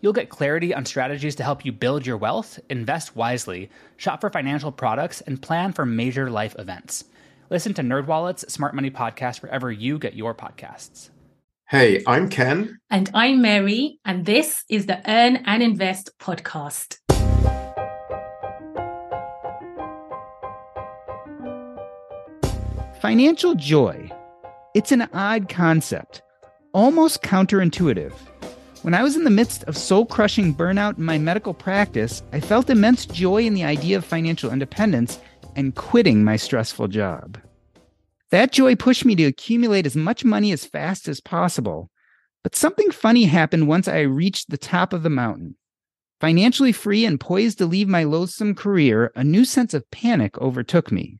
You'll get clarity on strategies to help you build your wealth, invest wisely, shop for financial products, and plan for major life events. Listen to NerdWallet's Smart Money Podcast wherever you get your podcasts. Hey, I'm Ken. And I'm Mary, and this is the Earn and Invest podcast. Financial joy. It's an odd concept, almost counterintuitive. When I was in the midst of soul crushing burnout in my medical practice, I felt immense joy in the idea of financial independence and quitting my stressful job. That joy pushed me to accumulate as much money as fast as possible. But something funny happened once I reached the top of the mountain. Financially free and poised to leave my loathsome career, a new sense of panic overtook me.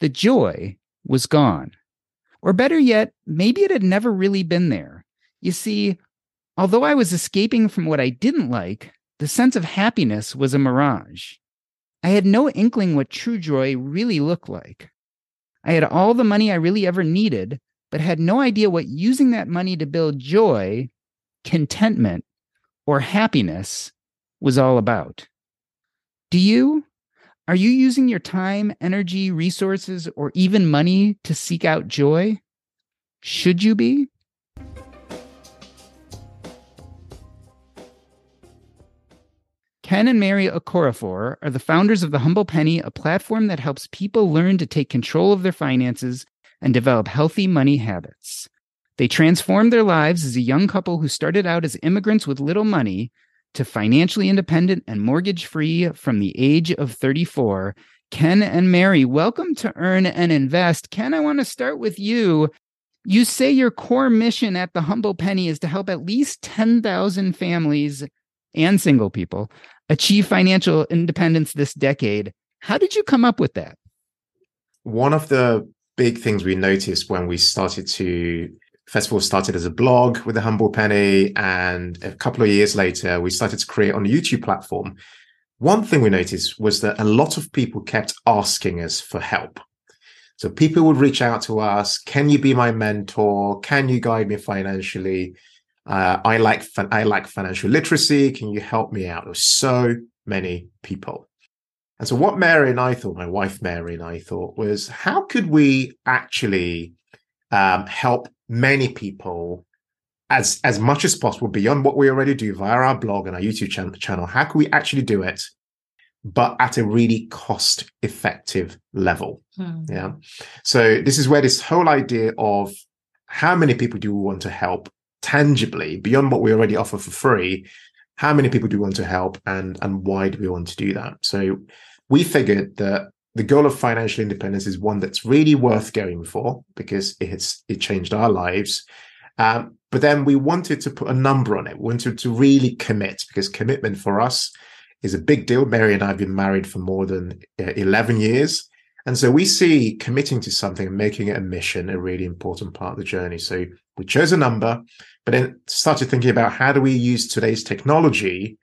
The joy was gone. Or better yet, maybe it had never really been there. You see, Although I was escaping from what I didn't like, the sense of happiness was a mirage. I had no inkling what true joy really looked like. I had all the money I really ever needed, but had no idea what using that money to build joy, contentment, or happiness was all about. Do you? Are you using your time, energy, resources, or even money to seek out joy? Should you be? Ken and Mary Okorafor are the founders of The Humble Penny, a platform that helps people learn to take control of their finances and develop healthy money habits. They transformed their lives as a young couple who started out as immigrants with little money to financially independent and mortgage free from the age of 34. Ken and Mary, welcome to Earn and Invest. Ken, I want to start with you. You say your core mission at the Humble Penny is to help at least 10,000 families and single people achieve financial independence this decade. How did you come up with that? One of the big things we noticed when we started to first of all started as a blog with the humble penny and a couple of years later we started to create on the youtube platform one thing we noticed was that a lot of people kept asking us for help so people would reach out to us can you be my mentor can you guide me financially uh, I like I like financial literacy. Can you help me out? There's so many people. And so what Mary and I thought, my wife Mary and I thought, was how could we actually um, help many people as as much as possible beyond what we already do via our blog and our YouTube channel, channel how can we actually do it but at a really cost effective level hmm. yeah so this is where this whole idea of how many people do we want to help tangibly beyond what we already offer for free how many people do we want to help and and why do we want to do that? So we figured that the goal of financial independence is one that's really worth going for because it's it changed our lives. Um, but then we wanted to put a number on it. We wanted to really commit because commitment for us is a big deal. Mary and i have been married for more than uh, 11 years. And so we see committing to something and making it a mission a really important part of the journey. So we chose a number, but then started thinking about how do we use today's technology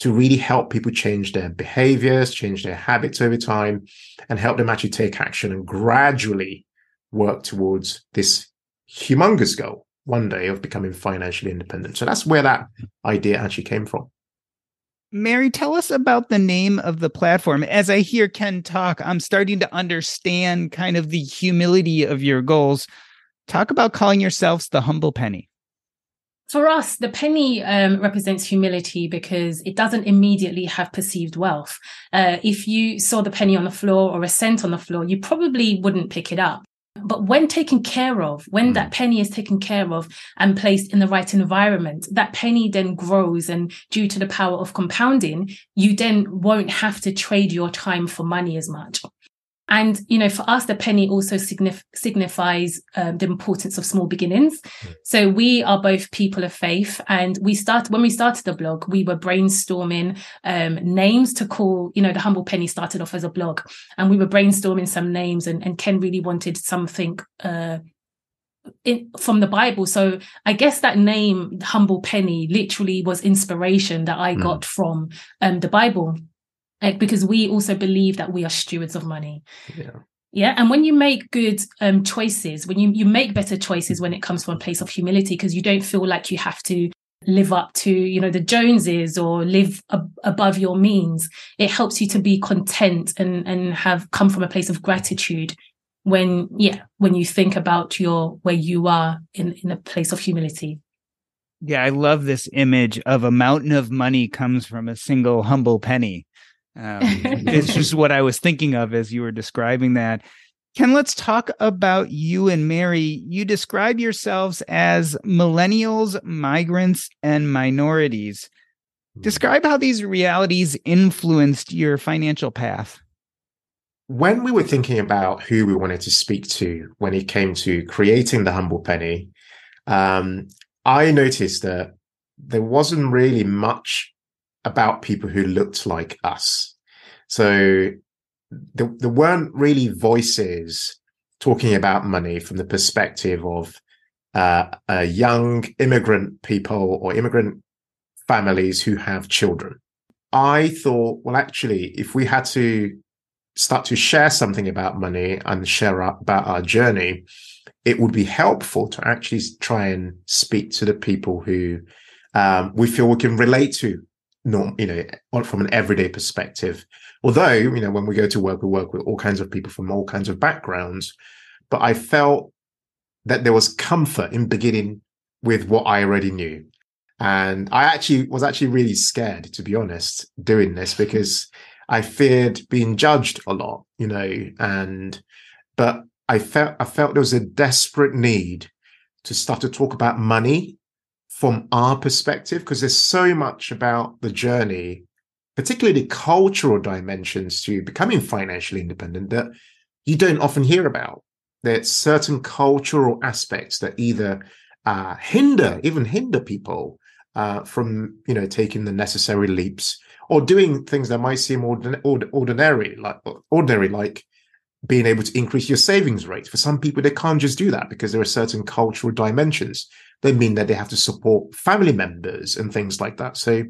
to really help people change their behaviors, change their habits over time, and help them actually take action and gradually work towards this humongous goal one day of becoming financially independent. So that's where that idea actually came from. Mary, tell us about the name of the platform. As I hear Ken talk, I'm starting to understand kind of the humility of your goals. Talk about calling yourselves the humble penny. For us, the penny um, represents humility because it doesn't immediately have perceived wealth. Uh, if you saw the penny on the floor or a cent on the floor, you probably wouldn't pick it up. But when taken care of, when mm. that penny is taken care of and placed in the right environment, that penny then grows. And due to the power of compounding, you then won't have to trade your time for money as much. And, you know, for us, the penny also signif- signifies um, the importance of small beginnings. Mm. So we are both people of faith. And we started, when we started the blog, we were brainstorming um, names to call, you know, the Humble Penny started off as a blog. And we were brainstorming some names, and, and Ken really wanted something uh, in, from the Bible. So I guess that name, Humble Penny, literally was inspiration that I mm. got from um, the Bible like, because we also believe that we are stewards of money. Yeah. Yeah. And when you make good um, choices, when you, you make better choices when it comes from a place of humility, because you don't feel like you have to live up to, you know, the Joneses or live ab- above your means, it helps you to be content and, and have come from a place of gratitude when, yeah, when you think about your, where you are in, in a place of humility. Yeah, I love this image of a mountain of money comes from a single humble penny. Um, it's just what I was thinking of as you were describing that. Ken, let's talk about you and Mary. You describe yourselves as millennials, migrants, and minorities. Hmm. Describe how these realities influenced your financial path. When we were thinking about who we wanted to speak to when it came to creating the Humble Penny, um, I noticed that there wasn't really much about people who looked like us. So there, there weren't really voices talking about money from the perspective of uh, uh, young immigrant people or immigrant families who have children. I thought, well, actually, if we had to start to share something about money and share about our journey, it would be helpful to actually try and speak to the people who um, we feel we can relate to norm, you know, from an everyday perspective. Although, you know, when we go to work, we work with all kinds of people from all kinds of backgrounds. But I felt that there was comfort in beginning with what I already knew. And I actually was actually really scared, to be honest, doing this because I feared being judged a lot, you know, and but I felt I felt there was a desperate need to start to talk about money from our perspective because there's so much about the journey particularly the cultural dimensions to becoming financially independent that you don't often hear about. There's certain cultural aspects that either uh, hinder even hinder people uh, from you know taking the necessary leaps or doing things that might seem ordin- ordinary like ordinary like being able to increase your savings rate. For some people they can't just do that because there are certain cultural dimensions they mean that they have to support family members and things like that. So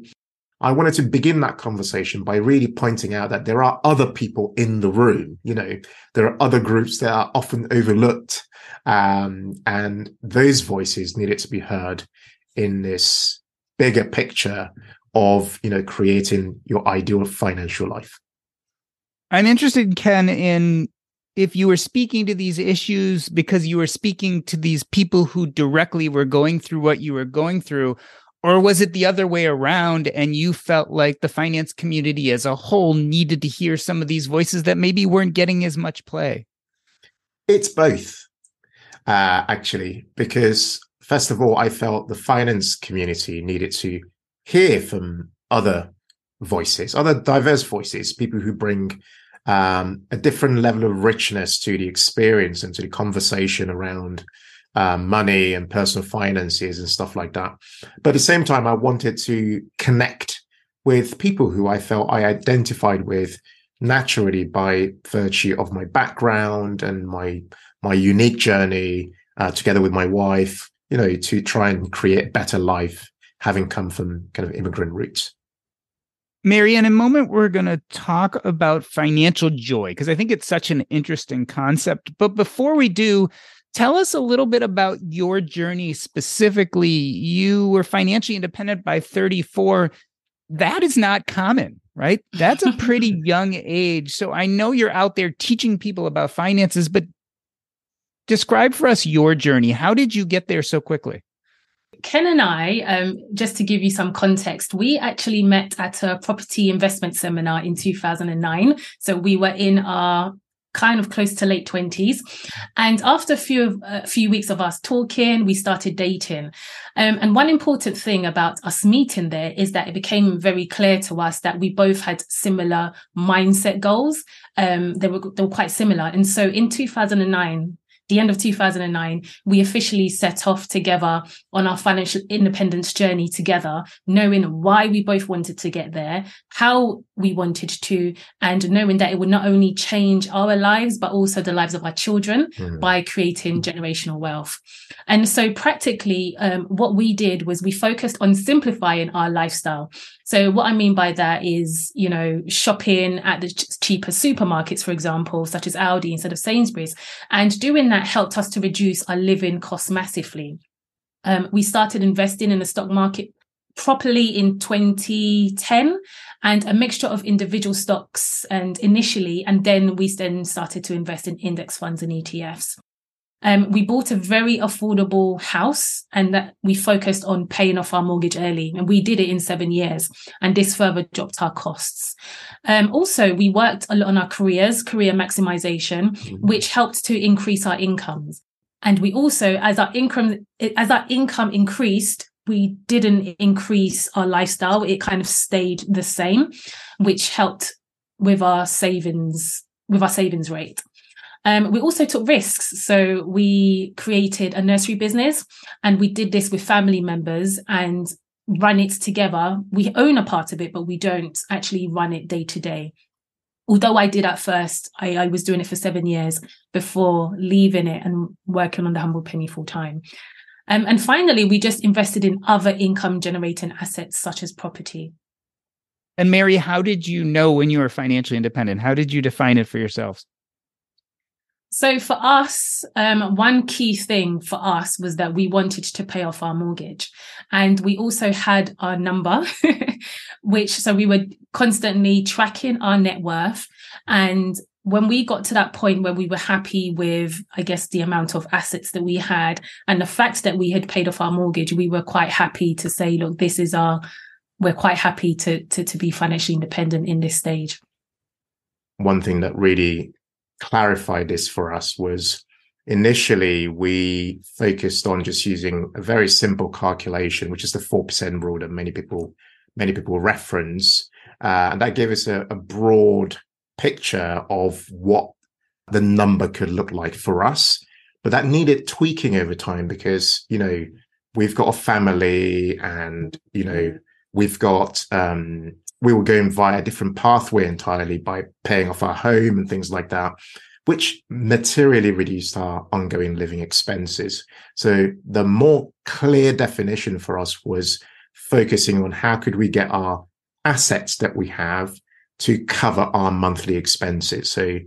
I wanted to begin that conversation by really pointing out that there are other people in the room. You know, there are other groups that are often overlooked. Um, and those voices needed to be heard in this bigger picture of, you know, creating your ideal financial life. I'm interested, Ken, in if you were speaking to these issues because you were speaking to these people who directly were going through what you were going through or was it the other way around and you felt like the finance community as a whole needed to hear some of these voices that maybe weren't getting as much play? It's both uh, actually because first of all i felt the finance community needed to hear from other voices other diverse voices people who bring um, a different level of richness to the experience and to the conversation around um, money and personal finances and stuff like that. But at the same time, I wanted to connect with people who I felt I identified with naturally by virtue of my background and my my unique journey uh, together with my wife you know to try and create a better life having come from kind of immigrant roots Mary, in a moment, we're going to talk about financial joy because I think it's such an interesting concept. But before we do, tell us a little bit about your journey specifically. You were financially independent by 34. That is not common, right? That's a pretty young age. So I know you're out there teaching people about finances, but describe for us your journey. How did you get there so quickly? Ken and I, um, just to give you some context, we actually met at a property investment seminar in 2009. So we were in our kind of close to late 20s and after a few a few weeks of us talking we started dating. Um, and one important thing about us meeting there is that it became very clear to us that we both had similar mindset goals. Um, they were they were quite similar. And so in 2009 the end of 2009, we officially set off together on our financial independence journey together, knowing why we both wanted to get there, how we wanted to, and knowing that it would not only change our lives, but also the lives of our children mm. by creating generational wealth. And so practically, um, what we did was we focused on simplifying our lifestyle. So what I mean by that is, you know, shopping at the ch- cheaper supermarkets, for example, such as Aldi instead of Sainsbury's. And doing that helped us to reduce our living costs massively. Um, we started investing in the stock market properly in 2010 and a mixture of individual stocks and initially and then we then started to invest in index funds and ETFs um, we bought a very affordable house and that we focused on paying off our mortgage early. And we did it in seven years and this further dropped our costs. Um, also we worked a lot on our careers career maximization mm-hmm. which helped to increase our incomes. And we also as our income as our income increased we didn't increase our lifestyle. It kind of stayed the same which helped with our savings with our savings rate um, we also took risks. So we created a nursery business and we did this with family members and run it together. We own a part of it, but we don't actually run it day to day. Although I did at first, I, I was doing it for seven years before leaving it and working on the Humble Penny full time. Um, and finally, we just invested in other income generating assets such as property. And Mary, how did you know when you were financially independent? How did you define it for yourselves? So for us, um, one key thing for us was that we wanted to pay off our mortgage. And we also had our number, which so we were constantly tracking our net worth. And when we got to that point where we were happy with, I guess, the amount of assets that we had and the fact that we had paid off our mortgage, we were quite happy to say, look, this is our, we're quite happy to, to, to be financially independent in this stage. One thing that really clarify this for us was initially we focused on just using a very simple calculation, which is the 4% rule that many people, many people reference. Uh, and that gave us a, a broad picture of what the number could look like for us. But that needed tweaking over time because, you know, we've got a family and, you know, we've got um, we were going via a different pathway entirely by paying off our home and things like that, which materially reduced our ongoing living expenses. So the more clear definition for us was focusing on how could we get our assets that we have to cover our monthly expenses. So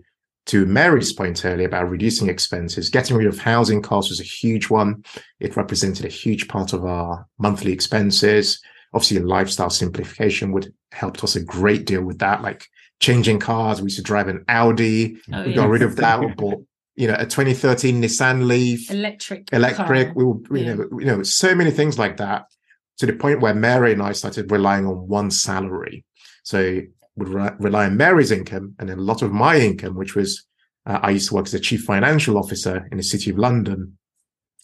to Mary's point earlier about reducing expenses, getting rid of housing costs was a huge one. It represented a huge part of our monthly expenses obviously lifestyle simplification would helped us a great deal with that. Like changing cars, we used to drive an Audi. Oh, we yeah. got rid of that. We bought, you know, a 2013 Nissan Leaf, electric, electric. Car. We were, you yeah. know, you know, so many things like that. To the point where Mary and I started relying on one salary. So would re- rely on Mary's income and then a lot of my income, which was uh, I used to work as a chief financial officer in the city of London.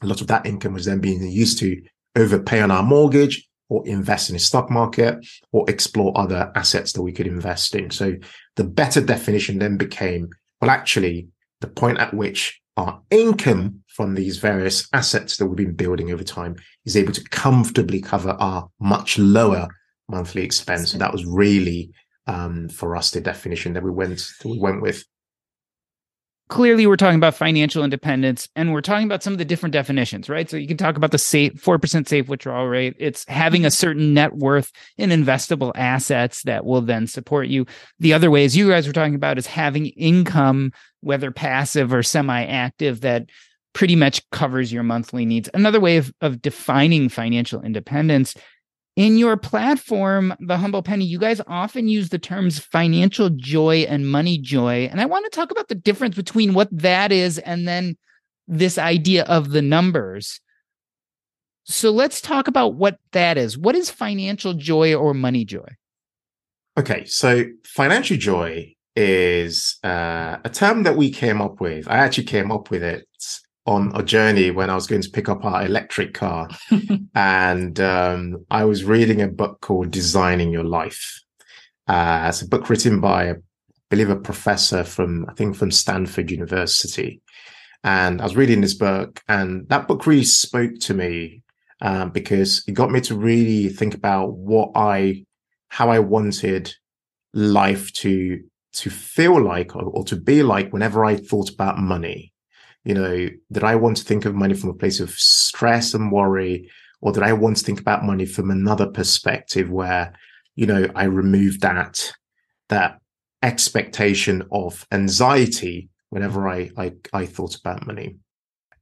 A lot of that income was then being used to overpay on our mortgage or invest in the stock market or explore other assets that we could invest in. So the better definition then became, well, actually, the point at which our income from these various assets that we've been building over time is able to comfortably cover our much lower monthly expense. And that was really um, for us the definition that we went that we went with clearly we're talking about financial independence and we're talking about some of the different definitions, right? So you can talk about the safe 4% safe withdrawal rate. It's having a certain net worth in investable assets that will then support you. The other way, as you guys were talking about, is having income, whether passive or semi-active, that pretty much covers your monthly needs. Another way of, of defining financial independence in your platform, the Humble Penny, you guys often use the terms financial joy and money joy. And I want to talk about the difference between what that is and then this idea of the numbers. So let's talk about what that is. What is financial joy or money joy? Okay, so financial joy is uh, a term that we came up with. I actually came up with it on a journey when I was going to pick up our electric car. and um, I was reading a book called Designing Your Life. Uh, it's a book written by, I believe, a professor from, I think, from Stanford University. And I was reading this book, and that book really spoke to me um, because it got me to really think about what I, how I wanted life to to feel like or, or to be like whenever I thought about money. You know, did I want to think of money from a place of stress and worry, or did I want to think about money from another perspective where, you know, I removed that that expectation of anxiety whenever I, I I thought about money.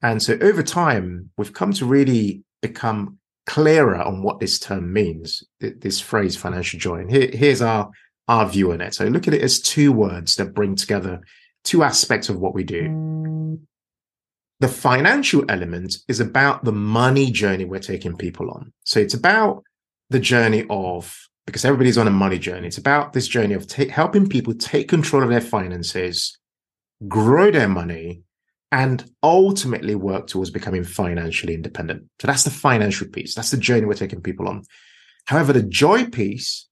And so over time, we've come to really become clearer on what this term means, this phrase financial joy. And here, here's our, our view on it. So look at it as two words that bring together two aspects of what we do. The financial element is about the money journey we're taking people on. So it's about the journey of, because everybody's on a money journey, it's about this journey of helping people take control of their finances, grow their money, and ultimately work towards becoming financially independent. So that's the financial piece. That's the journey we're taking people on. However, the joy piece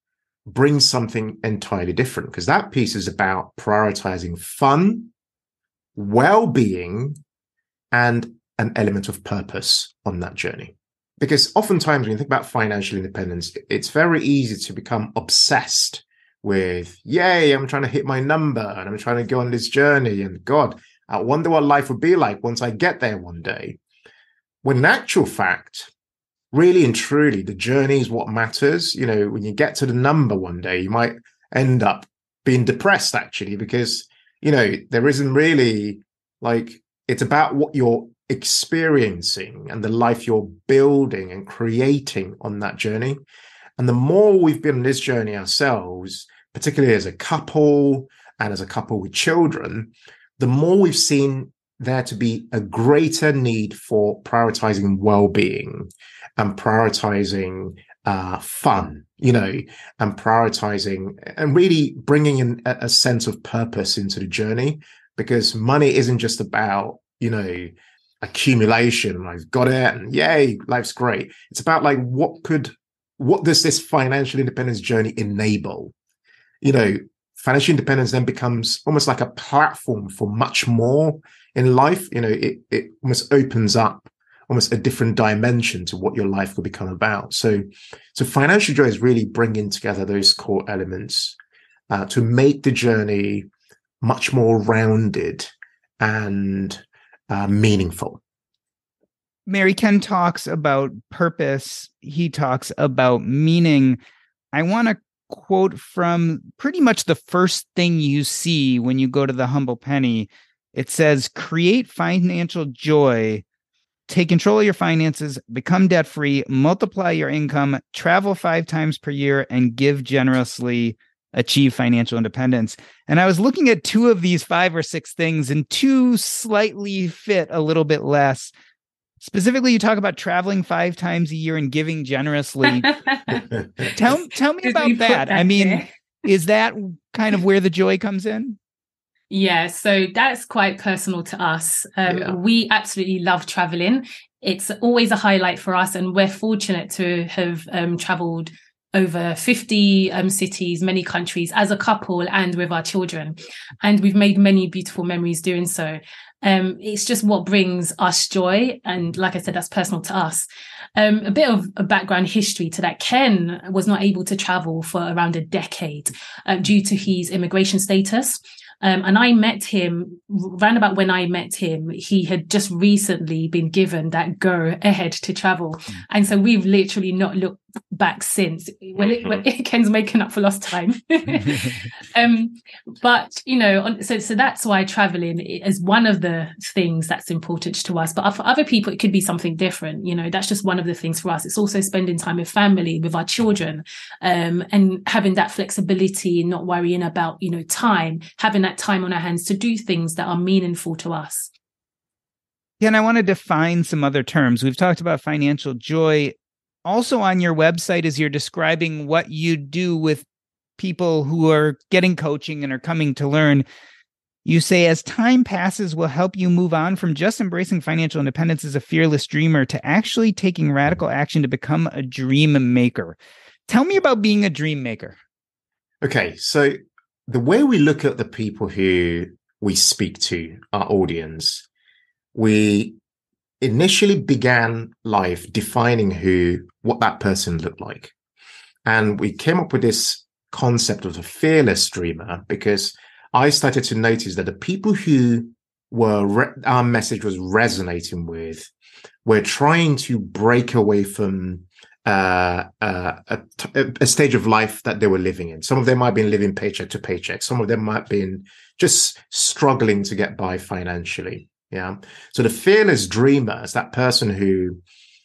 brings something entirely different because that piece is about prioritizing fun, well being, and an element of purpose on that journey. Because oftentimes, when you think about financial independence, it's very easy to become obsessed with, yay, I'm trying to hit my number and I'm trying to go on this journey. And God, I wonder what life would be like once I get there one day. When in actual fact, really and truly, the journey is what matters. You know, when you get to the number one day, you might end up being depressed actually, because, you know, there isn't really like, it's about what you're experiencing and the life you're building and creating on that journey. And the more we've been on this journey ourselves, particularly as a couple and as a couple with children, the more we've seen there to be a greater need for prioritizing well-being and prioritizing uh, fun, you know, and prioritizing and really bringing in a, a sense of purpose into the journey because money isn't just about, you know, accumulation. I've got it and yay, life's great. It's about like, what could, what does this financial independence journey enable? You know, financial independence then becomes almost like a platform for much more in life. You know, it, it almost opens up almost a different dimension to what your life will become about. So, so financial joy is really bringing together those core elements uh, to make the journey much more rounded and uh, meaningful. Mary Ken talks about purpose. He talks about meaning. I want to quote from pretty much the first thing you see when you go to the humble penny. It says, create financial joy, take control of your finances, become debt free, multiply your income, travel five times per year, and give generously, achieve financial independence. And I was looking at two of these five or six things, and two slightly fit a little bit less. Specifically, you talk about traveling five times a year and giving generously. tell tell me Did about that. that. I mean, is that kind of where the joy comes in? Yeah, so that's quite personal to us. Um, yeah. We absolutely love traveling. It's always a highlight for us, and we're fortunate to have um, traveled over 50 um, cities, many countries as a couple and with our children. And we've made many beautiful memories doing so. Um, it's just what brings us joy. And like I said, that's personal to us. Um, a bit of a background history to that. Ken was not able to travel for around a decade uh, due to his immigration status. Um, and I met him round about when I met him, he had just recently been given that go ahead to travel. Mm. And so we've literally not looked back since when, it, when Ken's making up for lost time. um, but you know, so so that's why traveling is one of the things that's important to us. But for other people, it could be something different. You know, that's just one of the things for us. It's also spending time with family, with our children, um, and having that flexibility, and not worrying about you know time, having that time on our hands to do things that are meaningful to us. Yeah, and I want to define some other terms. We've talked about financial joy. Also, on your website, as you're describing what you do with people who are getting coaching and are coming to learn, you say, as time passes, will help you move on from just embracing financial independence as a fearless dreamer to actually taking radical action to become a dream maker. Tell me about being a dream maker. Okay, so the way we look at the people who we speak to, our audience, we initially began life defining who, what that person looked like. And we came up with this concept of a fearless dreamer because I started to notice that the people who were re- our message was resonating with were trying to break away from uh, uh, a, a, stage of life that they were living in. Some of them might have been living paycheck to paycheck. Some of them might have been just struggling to get by financially. Yeah. So the fearless dreamer is that person who,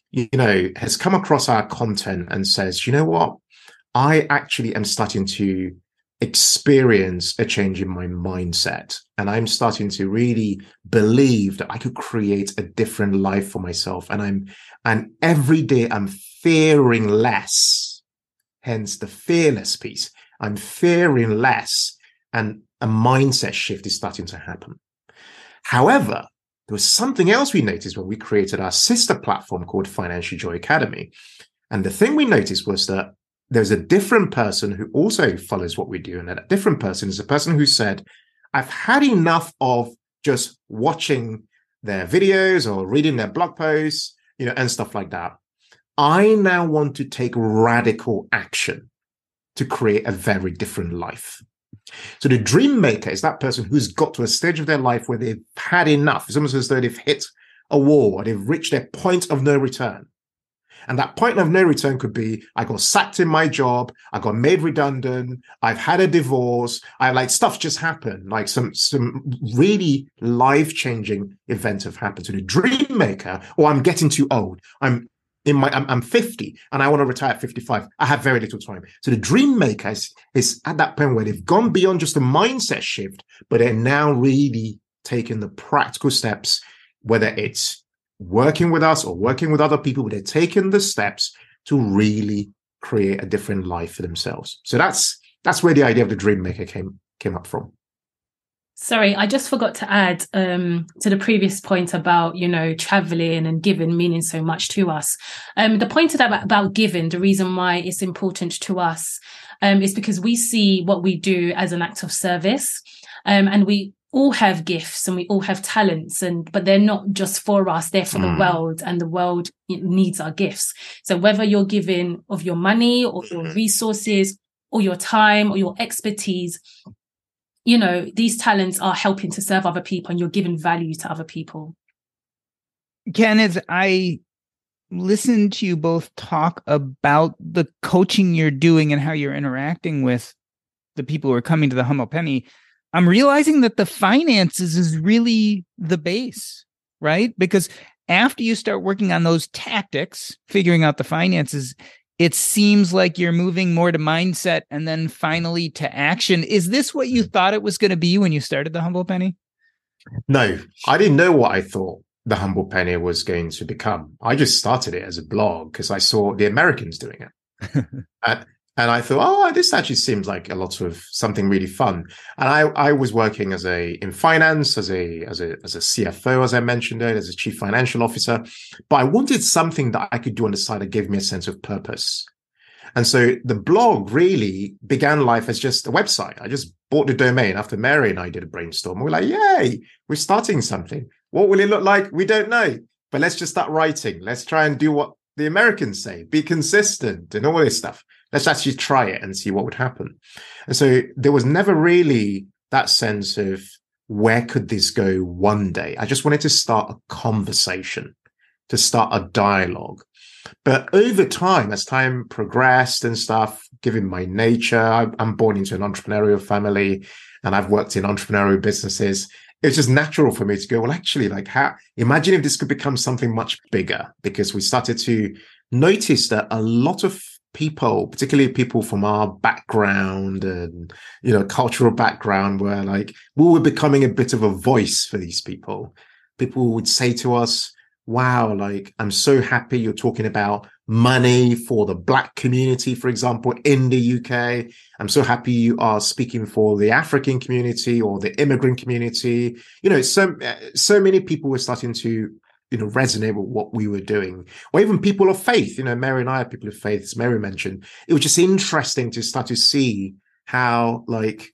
you know, has come across our content and says, you know what? I actually am starting to experience a change in my mindset. And I'm starting to really believe that I could create a different life for myself. And I'm, and every day I'm fearing less. Hence the fearless piece. I'm fearing less. And a mindset shift is starting to happen. However, there was something else we noticed when we created our sister platform called Financial Joy Academy. And the thing we noticed was that there's a different person who also follows what we do. And that different person is a person who said, I've had enough of just watching their videos or reading their blog posts, you know, and stuff like that. I now want to take radical action to create a very different life. So the dream maker is that person who's got to a stage of their life where they've had enough. It's almost as though they've hit a wall or they've reached their point of no return. And that point of no return could be I got sacked in my job, I got made redundant, I've had a divorce, I like stuff just happened, like some some really life-changing events have happened to the dream maker, or I'm getting too old. I'm in my I'm, I'm 50 and I want to retire at 55. I have very little time. So the dream maker is, is at that point where they've gone beyond just a mindset shift, but they're now really taking the practical steps, whether it's working with us or working with other people, they're taking the steps to really create a different life for themselves. So that's that's where the idea of the dream maker came came up from. Sorry, I just forgot to add um, to the previous point about you know traveling and giving meaning so much to us. Um, the point about, about giving, the reason why it's important to us um, is because we see what we do as an act of service, um, and we all have gifts and we all have talents and but they're not just for us they're for mm. the world and the world needs our gifts so whether you're giving of your money or your mm-hmm. resources or your time or your expertise you know, these talents are helping to serve other people and you're giving value to other people. Ken, as I listen to you both talk about the coaching you're doing and how you're interacting with the people who are coming to the humble penny, I'm realizing that the finances is really the base, right? Because after you start working on those tactics, figuring out the finances, it seems like you're moving more to mindset and then finally to action. Is this what you thought it was going to be when you started the Humble Penny? No, I didn't know what I thought the Humble Penny was going to become. I just started it as a blog because I saw the Americans doing it. uh, and I thought, oh, this actually seems like a lot of something really fun. And I, I was working as a in finance, as a as a as a CFO, as I mentioned it, as a chief financial officer. But I wanted something that I could do on the side that gave me a sense of purpose. And so the blog really began life as just a website. I just bought the domain after Mary and I did a brainstorm. We're like, yay, we're starting something. What will it look like? We don't know. But let's just start writing. Let's try and do what the Americans say, be consistent and all this stuff let's actually try it and see what would happen. And so there was never really that sense of where could this go one day? I just wanted to start a conversation, to start a dialogue. But over time, as time progressed and stuff, given my nature, I'm born into an entrepreneurial family and I've worked in entrepreneurial businesses. It's just natural for me to go, well, actually, like how imagine if this could become something much bigger because we started to notice that a lot of people, particularly people from our background and you know cultural background, where like we were becoming a bit of a voice for these people. people would say to us, wow, like, I'm so happy you're talking about money for the black community, for example, in the UK. I'm so happy you are speaking for the African community or the immigrant community. You know, so, eh, so many people were starting to you know resonate with what we were doing. Or even people of faith you know mary and i are people of faith as mary mentioned. It was just interesting to start to see how like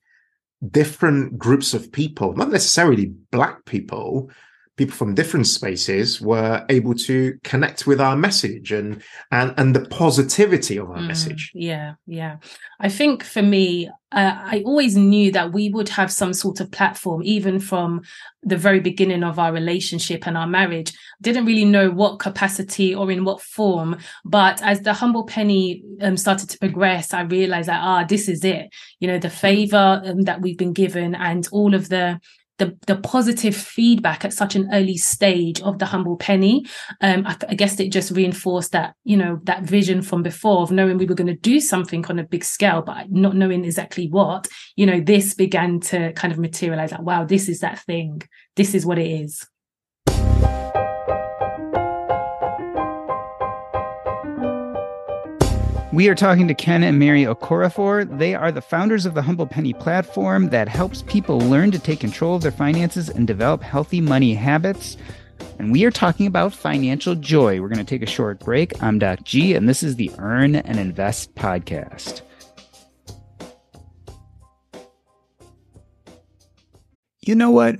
different groups of people not necessarily black people people from different spaces were able to connect with our message and and and the positivity of our mm, message. yeah yeah. I think for me uh, i always knew that we would have some sort of platform even from the very beginning of our relationship and our marriage. Didn't really know what capacity or in what form but as the humble penny um, started to progress i realized that ah this is it. You know the favor um, that we've been given and all of the the, the positive feedback at such an early stage of the humble penny um, I, I, guess it just reinforced that you know that vision from before of knowing we were going to do something on a big scale but not knowing exactly what you know this began to kind of materialize like wow this is that thing. This is what it is We are talking to Ken and Mary Okorafor. They are the founders of the Humble Penny platform that helps people learn to take control of their finances and develop healthy money habits. And we are talking about financial joy. We're going to take a short break. I'm Doc G, and this is the Earn and Invest podcast. You know what?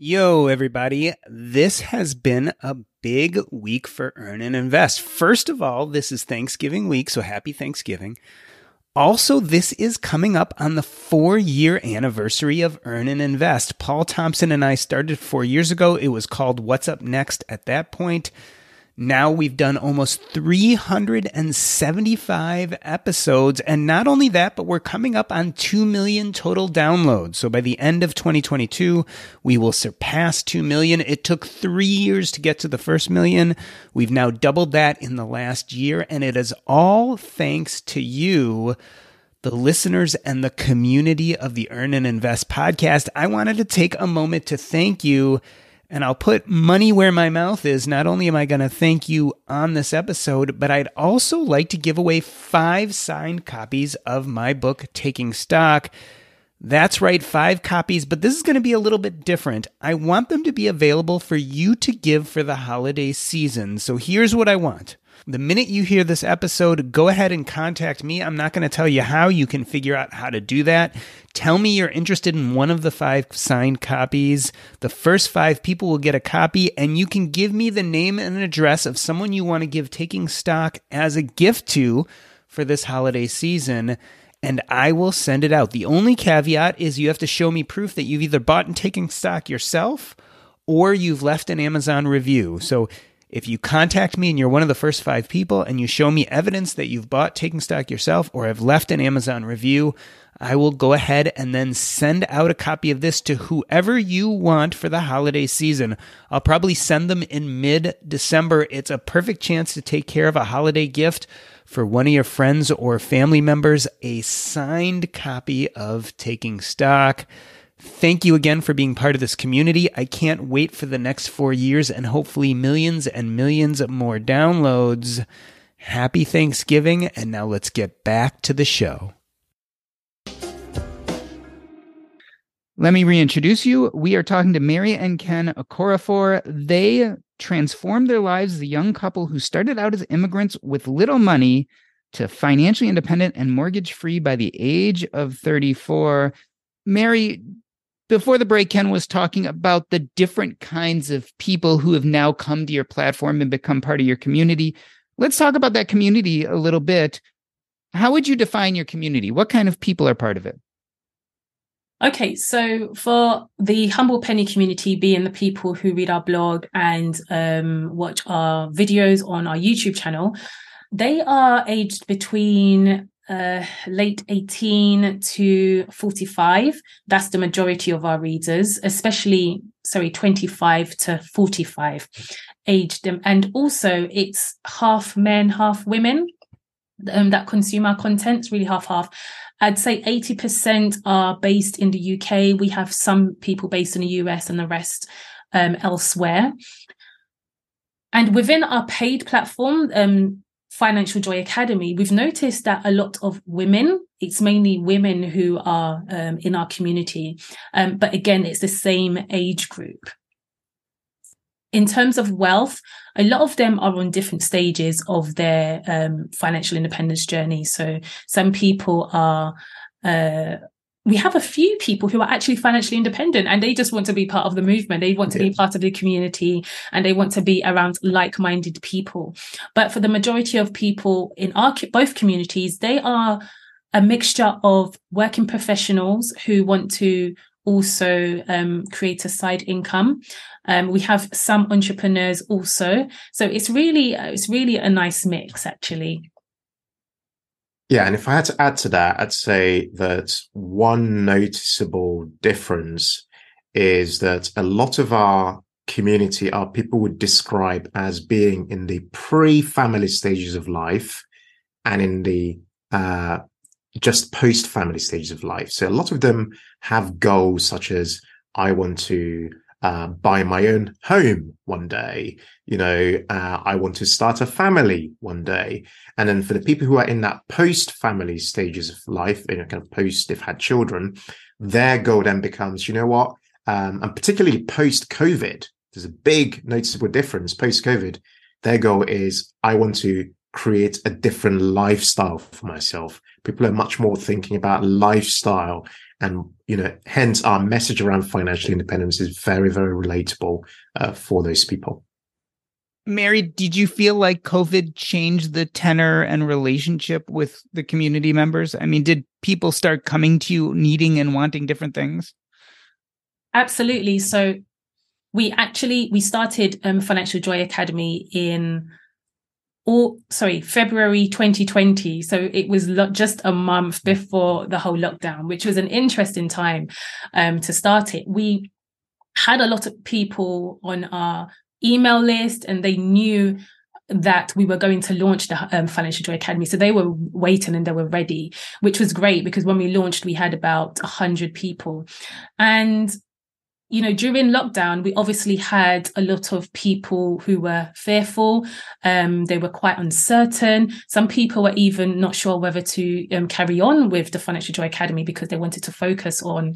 Yo, everybody. This has been a big week for Earn and Invest. First of all, this is Thanksgiving week, so happy Thanksgiving. Also, this is coming up on the four year anniversary of Earn and Invest. Paul Thompson and I started four years ago. It was called What's Up Next at that point. Now we've done almost 375 episodes. And not only that, but we're coming up on 2 million total downloads. So by the end of 2022, we will surpass 2 million. It took three years to get to the first million. We've now doubled that in the last year. And it is all thanks to you the listeners and the community of the Earn and Invest podcast. I wanted to take a moment to thank you and I'll put money where my mouth is. Not only am I going to thank you on this episode, but I'd also like to give away five signed copies of my book, Taking Stock. That's right, five copies, but this is going to be a little bit different. I want them to be available for you to give for the holiday season. So here's what I want. The minute you hear this episode, go ahead and contact me. I'm not going to tell you how you can figure out how to do that. Tell me you're interested in one of the five signed copies. The first five people will get a copy, and you can give me the name and address of someone you want to give taking stock as a gift to for this holiday season and I will send it out. The only caveat is you have to show me proof that you've either bought and taken stock yourself or you've left an Amazon review. So if you contact me and you're one of the first five people and you show me evidence that you've bought taking stock yourself or have left an Amazon review, I will go ahead and then send out a copy of this to whoever you want for the holiday season. I'll probably send them in mid December. It's a perfect chance to take care of a holiday gift for one of your friends or family members, a signed copy of Taking Stock. Thank you again for being part of this community. I can't wait for the next four years and hopefully millions and millions more downloads. Happy Thanksgiving, and now let's get back to the show. Let me reintroduce you. We are talking to Mary and Ken Okorafor. They transformed their lives as a young couple who started out as immigrants with little money to financially independent and mortgage free by the age of 34. Mary, before the break, Ken was talking about the different kinds of people who have now come to your platform and become part of your community. Let's talk about that community a little bit. How would you define your community? What kind of people are part of it? Okay, so for the humble penny community, being the people who read our blog and um, watch our videos on our YouTube channel, they are aged between uh, late 18 to 45. That's the majority of our readers, especially, sorry, 25 to 45 aged. And also, it's half men, half women um, that consume our content, really half half. I'd say 80% are based in the UK. We have some people based in the US and the rest um, elsewhere. And within our paid platform, um, Financial Joy Academy, we've noticed that a lot of women, it's mainly women who are um, in our community. Um, but again, it's the same age group. In terms of wealth, a lot of them are on different stages of their um, financial independence journey. So some people are uh, we have a few people who are actually financially independent and they just want to be part of the movement. They want to yeah. be part of the community and they want to be around like-minded people. But for the majority of people in our both communities, they are a mixture of working professionals who want to also um, create a side income. Um, we have some entrepreneurs also, so it's really it's really a nice mix actually. Yeah, and if I had to add to that, I'd say that one noticeable difference is that a lot of our community are people would describe as being in the pre-family stages of life and in the uh, just post-family stages of life. So a lot of them have goals such as I want to uh, buy my own home one day. You know, uh, I want to start a family one day. And then for the people who are in that post family stages of life, you know, kind of post, they've had children, their goal then becomes, you know what? Um, and particularly post COVID, there's a big noticeable difference post COVID. Their goal is, I want to create a different lifestyle for myself. People are much more thinking about lifestyle and you know hence our message around financial independence is very very relatable uh, for those people. Mary did you feel like covid changed the tenor and relationship with the community members? I mean did people start coming to you needing and wanting different things? Absolutely. So we actually we started um, financial joy academy in or sorry, February 2020. So it was lo- just a month before the whole lockdown, which was an interesting time um, to start it. We had a lot of people on our email list and they knew that we were going to launch the um, Financial Joy Academy. So they were waiting and they were ready, which was great because when we launched, we had about 100 people. And you know, during lockdown, we obviously had a lot of people who were fearful. Um, they were quite uncertain. Some people were even not sure whether to um, carry on with the Financial Joy Academy because they wanted to focus on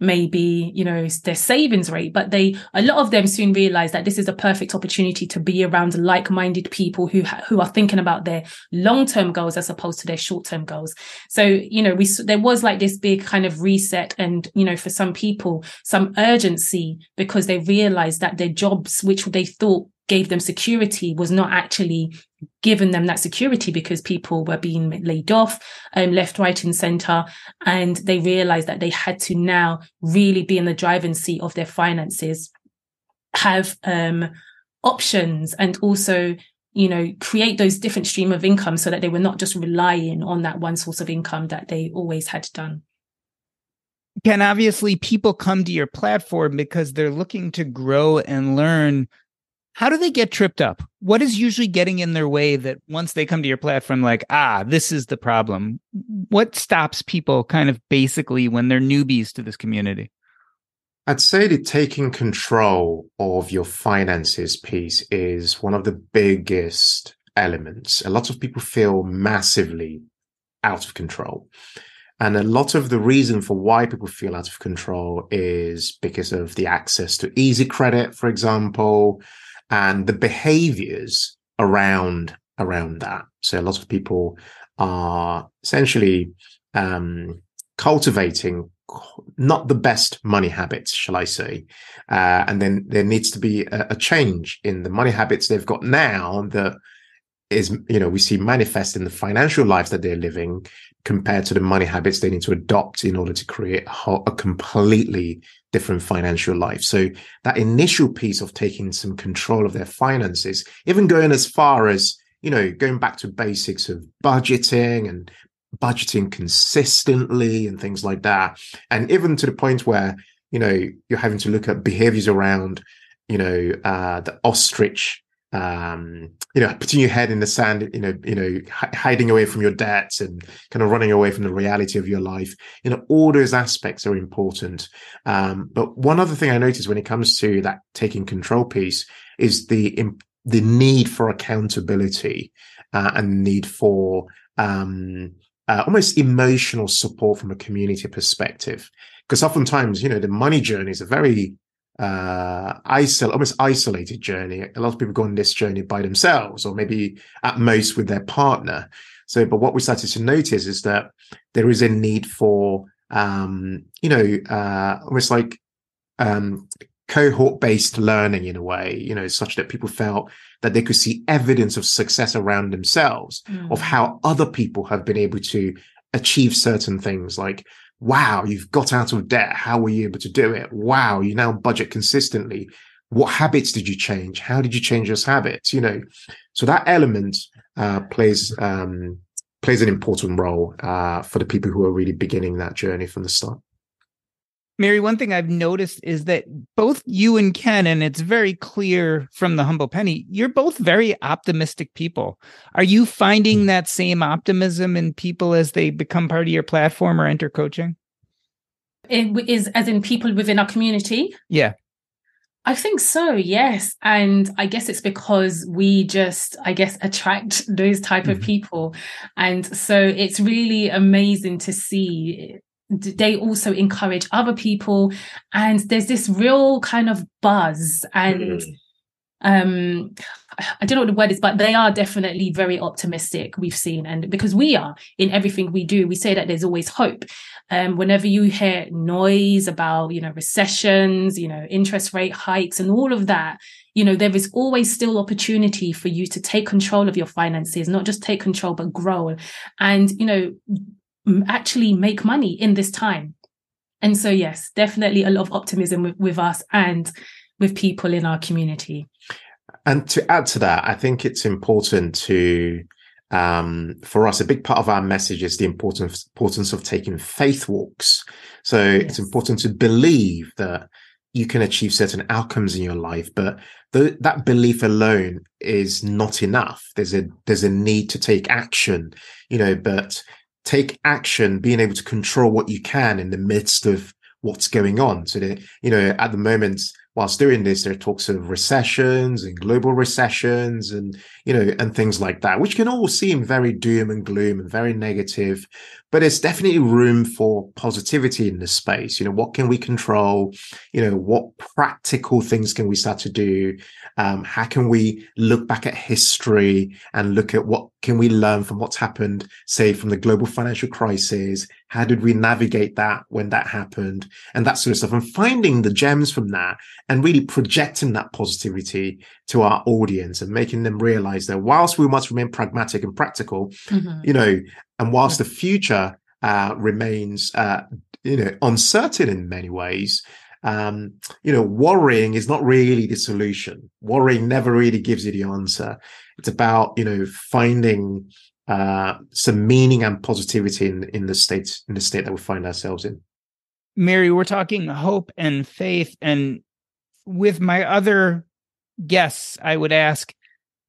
maybe you know their savings rate but they a lot of them soon realize that this is a perfect opportunity to be around like-minded people who ha- who are thinking about their long-term goals as opposed to their short-term goals. So you know we there was like this big kind of reset and you know for some people some urgency because they realized that their jobs which they thought gave them security was not actually given them that security because people were being laid off um, left right and center and they realized that they had to now really be in the driving seat of their finances have um, options and also you know create those different stream of income so that they were not just relying on that one source of income that they always had done Ken, obviously people come to your platform because they're looking to grow and learn. How do they get tripped up? What is usually getting in their way that once they come to your platform, like, ah, this is the problem? What stops people kind of basically when they're newbies to this community? I'd say that taking control of your finances piece is one of the biggest elements. A lot of people feel massively out of control. And a lot of the reason for why people feel out of control is because of the access to easy credit, for example, and the behaviors around around that. So a lot of people are essentially um, cultivating not the best money habits, shall I say? Uh, and then there needs to be a, a, change in the money habits they've got now that is, you know, we see manifest in the financial lives that they're living compared to the money habits they need to adopt in order to create a, a completely different financial life. So that initial piece of taking some control of their finances, even going as far as, you know, going back to basics of budgeting and budgeting consistently and things like that. And even to the point where, you know, you're having to look at behaviors around, you know, uh, the ostrich um, you know, putting your head in the sand, you know, you know, hiding away from your debts and kind of running away from the reality of your life. You know, all those aspects are important. Um, but one other thing I noticed when it comes to that taking control piece is the the need for accountability uh, and need for um, uh, almost emotional support from a community perspective. Because oftentimes, you know, the money journey is a very uh, isol- almost isolated journey. A lot of people go on this journey by themselves, or maybe at most with their partner. So, but what we started to notice is that there is a need for, um, you know, uh, almost like um, cohort-based learning in a way, you know, such that people felt that they could see evidence of success around themselves, mm. of how other people have been able to achieve certain things, like wow, you've got out of debt. How were you able to do it? Wow, you now budget consistently. What habits did you change? How did you change those habits? You know, so that element uh, plays um, plays an important role uh, for the people who are really beginning that journey from the start. Mary, one thing I've noticed is that both you and Ken, and it's very clear from the Humble Penny, you're both very optimistic people. Are you finding hmm. that same optimism in people as they become part of your platform or enter coaching? It is as in people within our community? Yeah. I think so, yes. And I guess it's because we just, I guess, attract those type mm-hmm. of people. And so it's really amazing to see they also encourage other people and there's this real kind of buzz and mm. um I don't know what the word is, but they are definitely very optimistic. We've seen, and because we are in everything we do, we say that there's always hope. Um, whenever you hear noise about, you know, recessions, you know, interest rate hikes, and all of that, you know, there is always still opportunity for you to take control of your finances, not just take control, but grow. And you know, actually make money in this time. And so, yes, definitely a lot of optimism with, with us and with people in our community. And to add to that, I think it's important to, um, for us, a big part of our message is the importance, importance of taking faith walks. So yes. it's important to believe that you can achieve certain outcomes in your life, but that belief alone is not enough. There's a, there's a need to take action, you know, but take action, being able to control what you can in the midst of what's going on. So that, you know, at the moment, whilst doing this, there are talks of recessions and global recessions and, you know, and things like that, which can all seem very doom and gloom and very negative. But there's definitely room for positivity in this space. You know, what can we control? You know, what practical things can we start to do? Um, how can we look back at history and look at what can we learn from what's happened, say, from the global financial crisis? How did we navigate that when that happened and that sort of stuff? And finding the gems from that and really projecting that positivity to our audience and making them realize that whilst we must remain pragmatic and practical, mm-hmm. you know, and whilst the future uh, remains, uh, you know, uncertain in many ways, um, you know, worrying is not really the solution. Worrying never really gives you the answer. It's about, you know, finding uh, some meaning and positivity in, in the state in the state that we find ourselves in. Mary, we're talking hope and faith. And with my other guests, I would ask,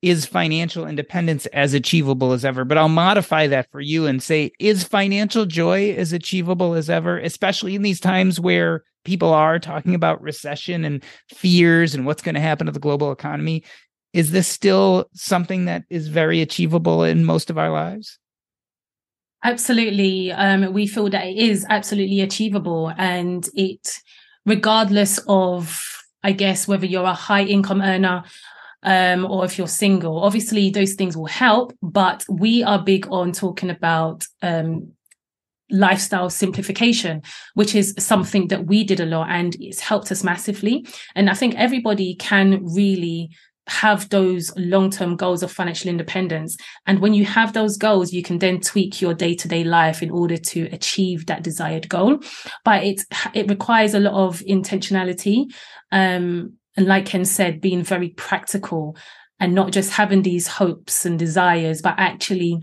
is financial independence as achievable as ever? But I'll modify that for you and say, is financial joy as achievable as ever, especially in these times where people are talking about recession and fears and what's going to happen to the global economy? Is this still something that is very achievable in most of our lives? Absolutely. Um, we feel that it is absolutely achievable and it, regardless of, I guess, whether you're a high income earner um, or if you're single. Obviously, those things will help, but we are big on talking about um, lifestyle simplification, which is something that we did a lot and it's helped us massively. And I think everybody can really have those long-term goals of financial independence and when you have those goals you can then tweak your day-to-day life in order to achieve that desired goal but it it requires a lot of intentionality um, and like Ken said, being very practical and not just having these hopes and desires, but actually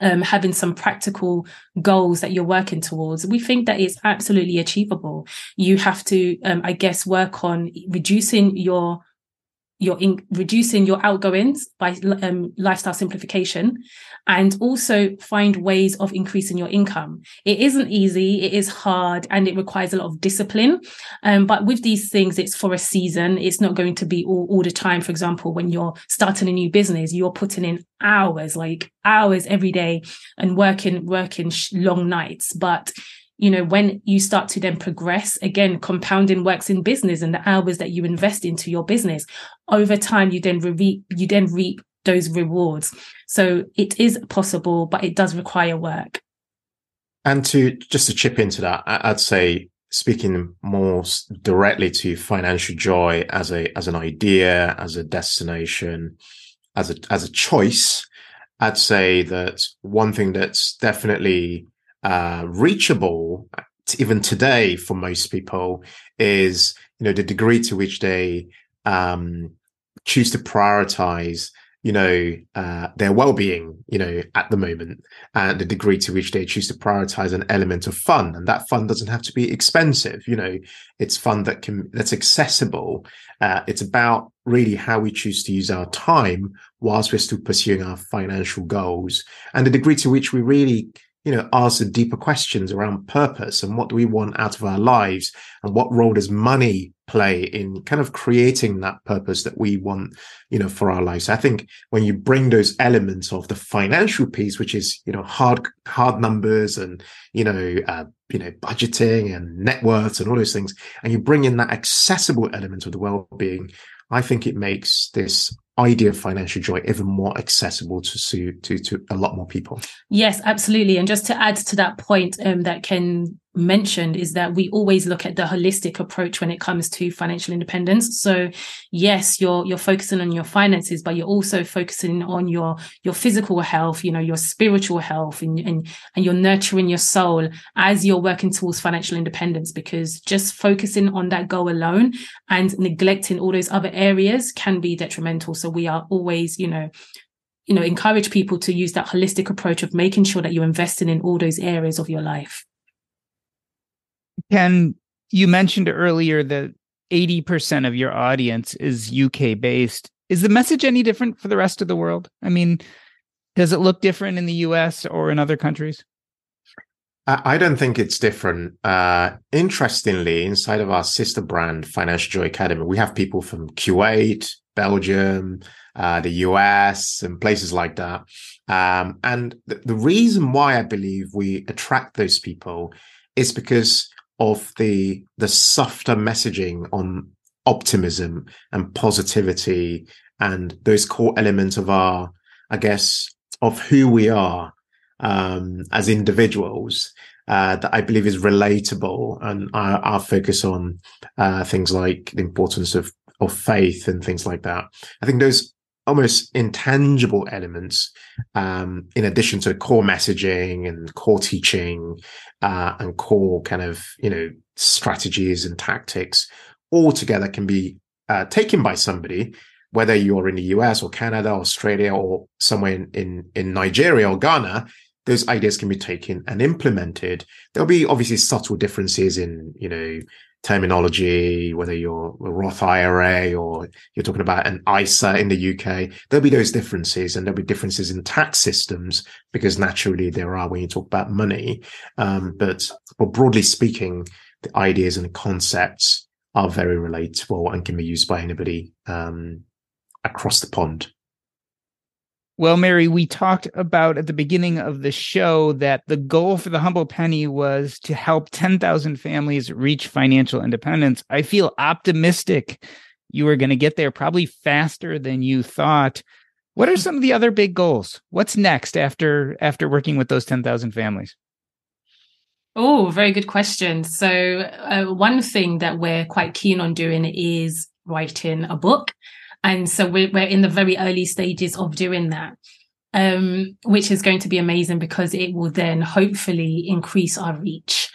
um, having some practical goals that you're working towards. We think that it's absolutely achievable. You have to, um, I guess, work on reducing your you're in reducing your outgoings by um, lifestyle simplification and also find ways of increasing your income. It isn't easy it is hard and it requires a lot of discipline. Um, but with these things it's for a season. It's not going to be all, all the time. For example when you're starting a new business you're putting in hours like hours every day and working working sh- long nights. But you know, when you start to then progress, again, compounding works in business and the hours that you invest into your business over time, you then reap, you then reap those rewards. So it is possible, but it does require work. And to just to chip into that, I'd say speaking more directly to financial joy as a as an idea, as a destination, as a as a choice, I'd say that one thing that's definitely uh, reachable even today for most people is you know the degree to which they um, choose to prioritize you know uh, their well-being you know at the moment and the degree to which they choose to prioritize an element of fun. And that fun doesn't have to be expensive you know it's fun that can that's accessible. Uh, it's about really how we choose to use our time whilst we're still pursuing our financial goals. And the degree to which we really you know, ask the deeper questions around purpose and what do we want out of our lives and what role does money play in kind of creating that purpose that we want, you know, for our lives. I think when you bring those elements of the financial piece, which is, you know, hard, hard numbers and, you know, uh, you know, budgeting and net worth and all those things, and you bring in that accessible element of the well-being, I think it makes this idea of financial joy even more accessible to to to a lot more people. Yes, absolutely. And just to add to that point um, that Ken mentioned is that we always look at the holistic approach when it comes to financial independence. So yes, you're you're focusing on your finances, but you're also focusing on your your physical health, you know, your spiritual health and and, and you're nurturing your soul as you're working towards financial independence because just focusing on that goal alone and neglecting all those other areas can be detrimental. So we are always, you know, you know, encourage people to use that holistic approach of making sure that you're investing in all those areas of your life. Ken, you mentioned earlier that 80% of your audience is UK based. Is the message any different for the rest of the world? I mean, does it look different in the US or in other countries? I don't think it's different. Uh, interestingly, inside of our sister brand, Financial Joy Academy, we have people from Kuwait, Belgium, uh, the US, and places like that. Um, and th- the reason why I believe we attract those people is because of the the softer messaging on optimism and positivity and those core elements of our i guess of who we are um, as individuals uh, that i believe is relatable and our, our focus on uh, things like the importance of of faith and things like that. I think those almost intangible elements um, in addition to core messaging and core teaching uh, and core kind of you know strategies and tactics all together can be uh, taken by somebody whether you're in the us or canada or australia or somewhere in, in, in nigeria or ghana those ideas can be taken and implemented. There'll be obviously subtle differences in, you know, terminology, whether you're a Roth IRA or you're talking about an ISA in the UK, there'll be those differences and there'll be differences in tax systems because naturally there are when you talk about money. Um, but, but broadly speaking, the ideas and the concepts are very relatable and can be used by anybody um, across the pond. Well, Mary, we talked about at the beginning of the show that the goal for the Humble Penny was to help 10,000 families reach financial independence. I feel optimistic you are going to get there probably faster than you thought. What are some of the other big goals? What's next after after working with those 10,000 families? Oh, very good question. So, uh, one thing that we're quite keen on doing is writing a book. And so we're, we're in the very early stages of doing that, um, which is going to be amazing because it will then hopefully increase our reach.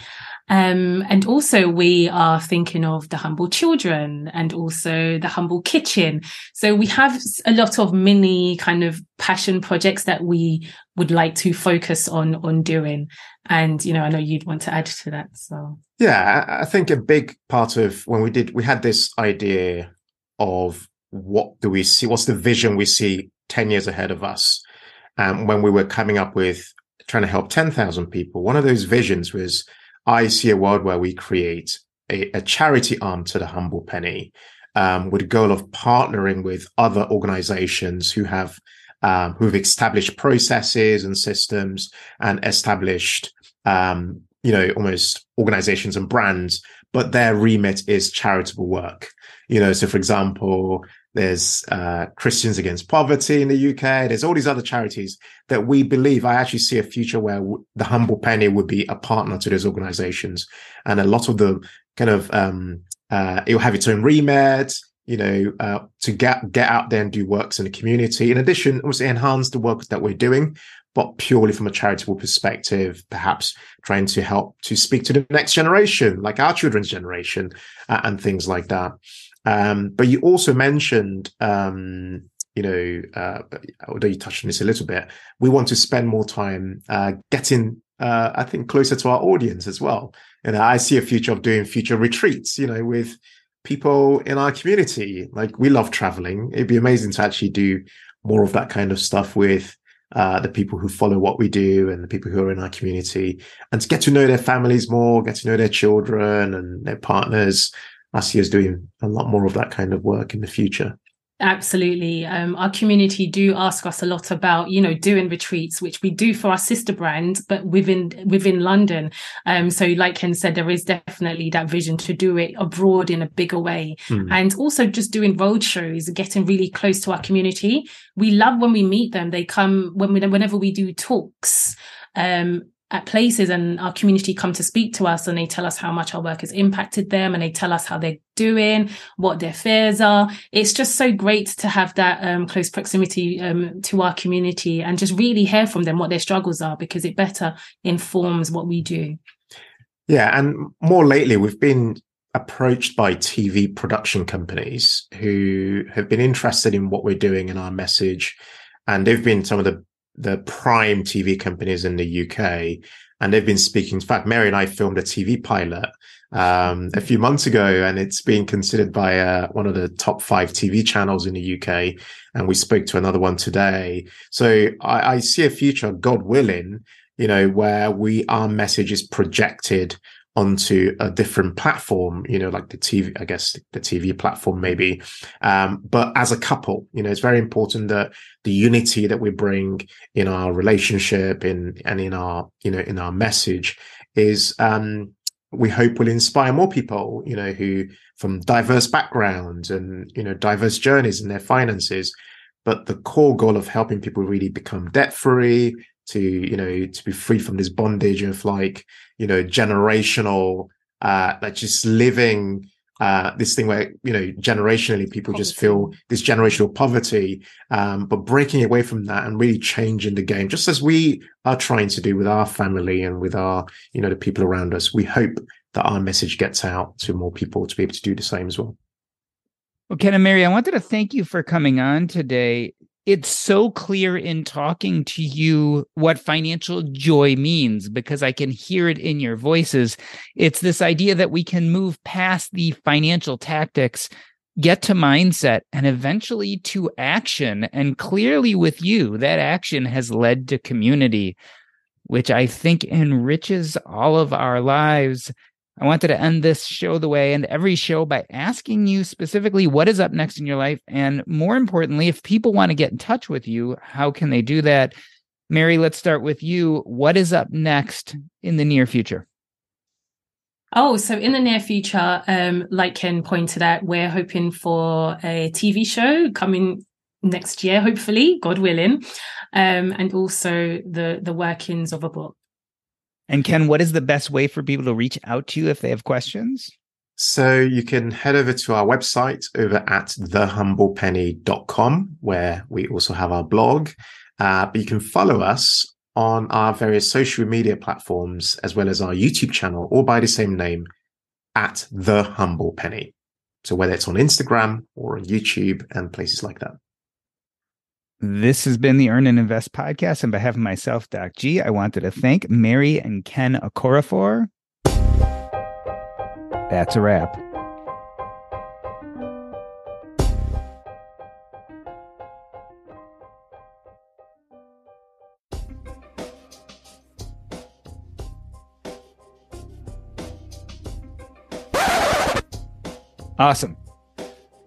Um, and also we are thinking of the humble children and also the humble kitchen. So we have a lot of mini kind of passion projects that we would like to focus on, on doing. And, you know, I know you'd want to add to that. So. Yeah, I think a big part of when we did, we had this idea of what do we see? What's the vision we see 10 years ahead of us? Um, when we were coming up with trying to help 10,000 people, one of those visions was I see a world where we create a, a charity arm to the Humble Penny um, with the goal of partnering with other organizations who have um, who've established processes and systems and established um, you know almost organizations and brands but their remit is charitable work you know so for example there's uh, Christians Against Poverty in the UK. There's all these other charities that we believe. I actually see a future where w- the Humble Penny would be a partner to those organizations, and a lot of the kind of um, uh, it will have its own remit. You know, uh, to get get out there and do works in the community. In addition, also enhance the work that we're doing, but purely from a charitable perspective, perhaps trying to help to speak to the next generation, like our children's generation, uh, and things like that. Um, but you also mentioned, um, you know, uh, although you touched on this a little bit, we want to spend more time uh, getting, uh, I think, closer to our audience as well. And I see a future of doing future retreats, you know, with people in our community. Like we love traveling. It'd be amazing to actually do more of that kind of stuff with uh, the people who follow what we do and the people who are in our community and to get to know their families more, get to know their children and their partners I see us doing a lot more of that kind of work in the future. Absolutely. Um, our community do ask us a lot about, you know, doing retreats, which we do for our sister brand, but within within London. Um, so like Ken said, there is definitely that vision to do it abroad in a bigger way. Mm. And also just doing road shows, getting really close to our community. We love when we meet them. They come when we, whenever we do talks. Um, at places and our community come to speak to us and they tell us how much our work has impacted them and they tell us how they're doing, what their fears are. It's just so great to have that um, close proximity um, to our community and just really hear from them what their struggles are because it better informs what we do. Yeah. And more lately, we've been approached by TV production companies who have been interested in what we're doing and our message. And they've been some of the the prime TV companies in the UK, and they've been speaking. In fact, Mary and I filmed a TV pilot um, a few months ago, and it's being considered by uh, one of the top five TV channels in the UK. And we spoke to another one today. So I, I see a future, God willing, you know, where we our message is projected onto a different platform, you know, like the TV, I guess the TV platform maybe. Um, but as a couple, you know, it's very important that the unity that we bring in our relationship in and in our, you know, in our message is um we hope will inspire more people, you know, who from diverse backgrounds and, you know, diverse journeys in their finances. But the core goal of helping people really become debt free, to you know to be free from this bondage of like you know generational uh like just living uh this thing where you know generationally people poverty. just feel this generational poverty um but breaking away from that and really changing the game just as we are trying to do with our family and with our you know the people around us. We hope that our message gets out to more people to be able to do the same as well. Well ken and mary i wanted to thank you for coming on today it's so clear in talking to you what financial joy means because I can hear it in your voices. It's this idea that we can move past the financial tactics, get to mindset, and eventually to action. And clearly, with you, that action has led to community, which I think enriches all of our lives. I wanted to end this show the way and every show by asking you specifically what is up next in your life. And more importantly, if people want to get in touch with you, how can they do that? Mary, let's start with you. What is up next in the near future? Oh, so in the near future, um, like Ken pointed out, we're hoping for a TV show coming next year, hopefully, God willing, um, and also the the workings of a book. And Ken, what is the best way for people to reach out to you if they have questions? So you can head over to our website over at thehumblepenny.com, where we also have our blog. Uh, but you can follow us on our various social media platforms, as well as our YouTube channel, all by the same name, at The Humble Penny. So whether it's on Instagram or on YouTube and places like that. This has been the Earn and Invest podcast. On behalf of myself, Doc G, I wanted to thank Mary and Ken Okorafor. That's a wrap. Awesome.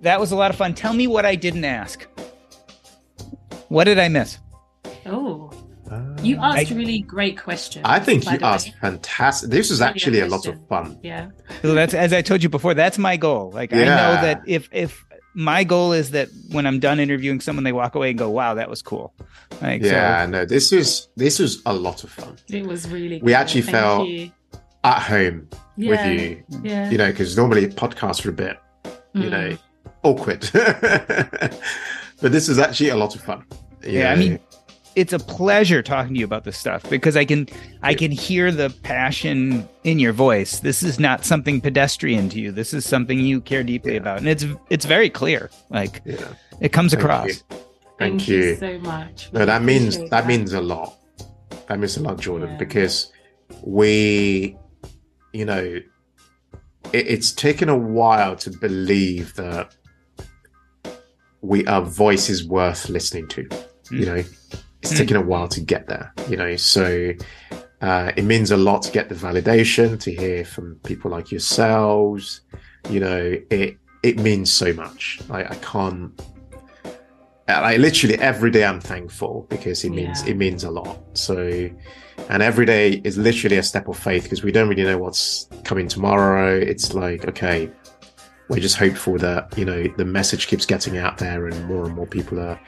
That was a lot of fun. Tell me what I didn't ask. What did I miss? Oh, you asked I, really great questions. I think you asked way. fantastic. This was actually a lot of fun. Yeah. So that's as I told you before. That's my goal. Like yeah. I know that if if my goal is that when I'm done interviewing someone, they walk away and go, "Wow, that was cool." Like, yeah, so. no, this was this was a lot of fun. It was really. We actually Thank felt you. at home yeah. with you. Yeah. You know, because normally podcasts are a bit, you mm. know, awkward. but this is actually a lot of fun. Yeah, I mean, it's a pleasure talking to you about this stuff because I can I can hear the passion in your voice. This is not something pedestrian to you. This is something you care deeply yeah. about, and it's it's very clear. Like yeah. it comes Thank across. You. Thank, Thank you. you. so much. No, that means that, that, means a lot. That means a lot, Jordan, yeah. because we, you know, it, it's taken a while to believe that we our voice is worth listening to. Mm. You know, it's mm. taken a while to get there, you know. So uh, it means a lot to get the validation, to hear from people like yourselves. You know, it it means so much. I, I can't. I literally every day I'm thankful because it means yeah. it means a lot. So, and every day is literally a step of faith because we don't really know what's coming tomorrow. It's like okay, we're just hopeful that you know the message keeps getting out there and more and more people are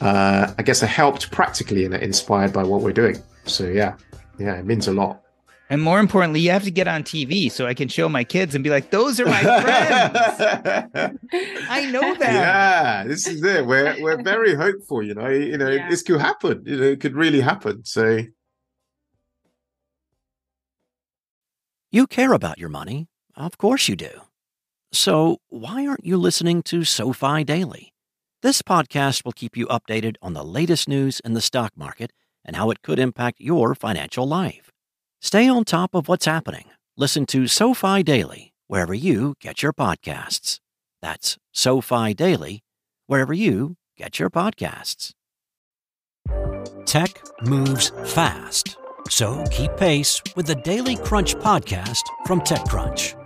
uh, I guess are helped practically and inspired by what we're doing. So yeah, yeah, it means a lot. And more importantly, you have to get on TV so I can show my kids and be like, "Those are my friends." I know that. Yeah, this is it. We're we're very hopeful. You know, you know, yeah. this could happen. You know, it could really happen. So, you care about your money, of course you do. So why aren't you listening to SoFi Daily? This podcast will keep you updated on the latest news in the stock market and how it could impact your financial life. Stay on top of what's happening. Listen to SoFi Daily wherever you get your podcasts. That's SoFi Daily wherever you get your podcasts. Tech moves fast, so keep pace with the Daily Crunch podcast from TechCrunch.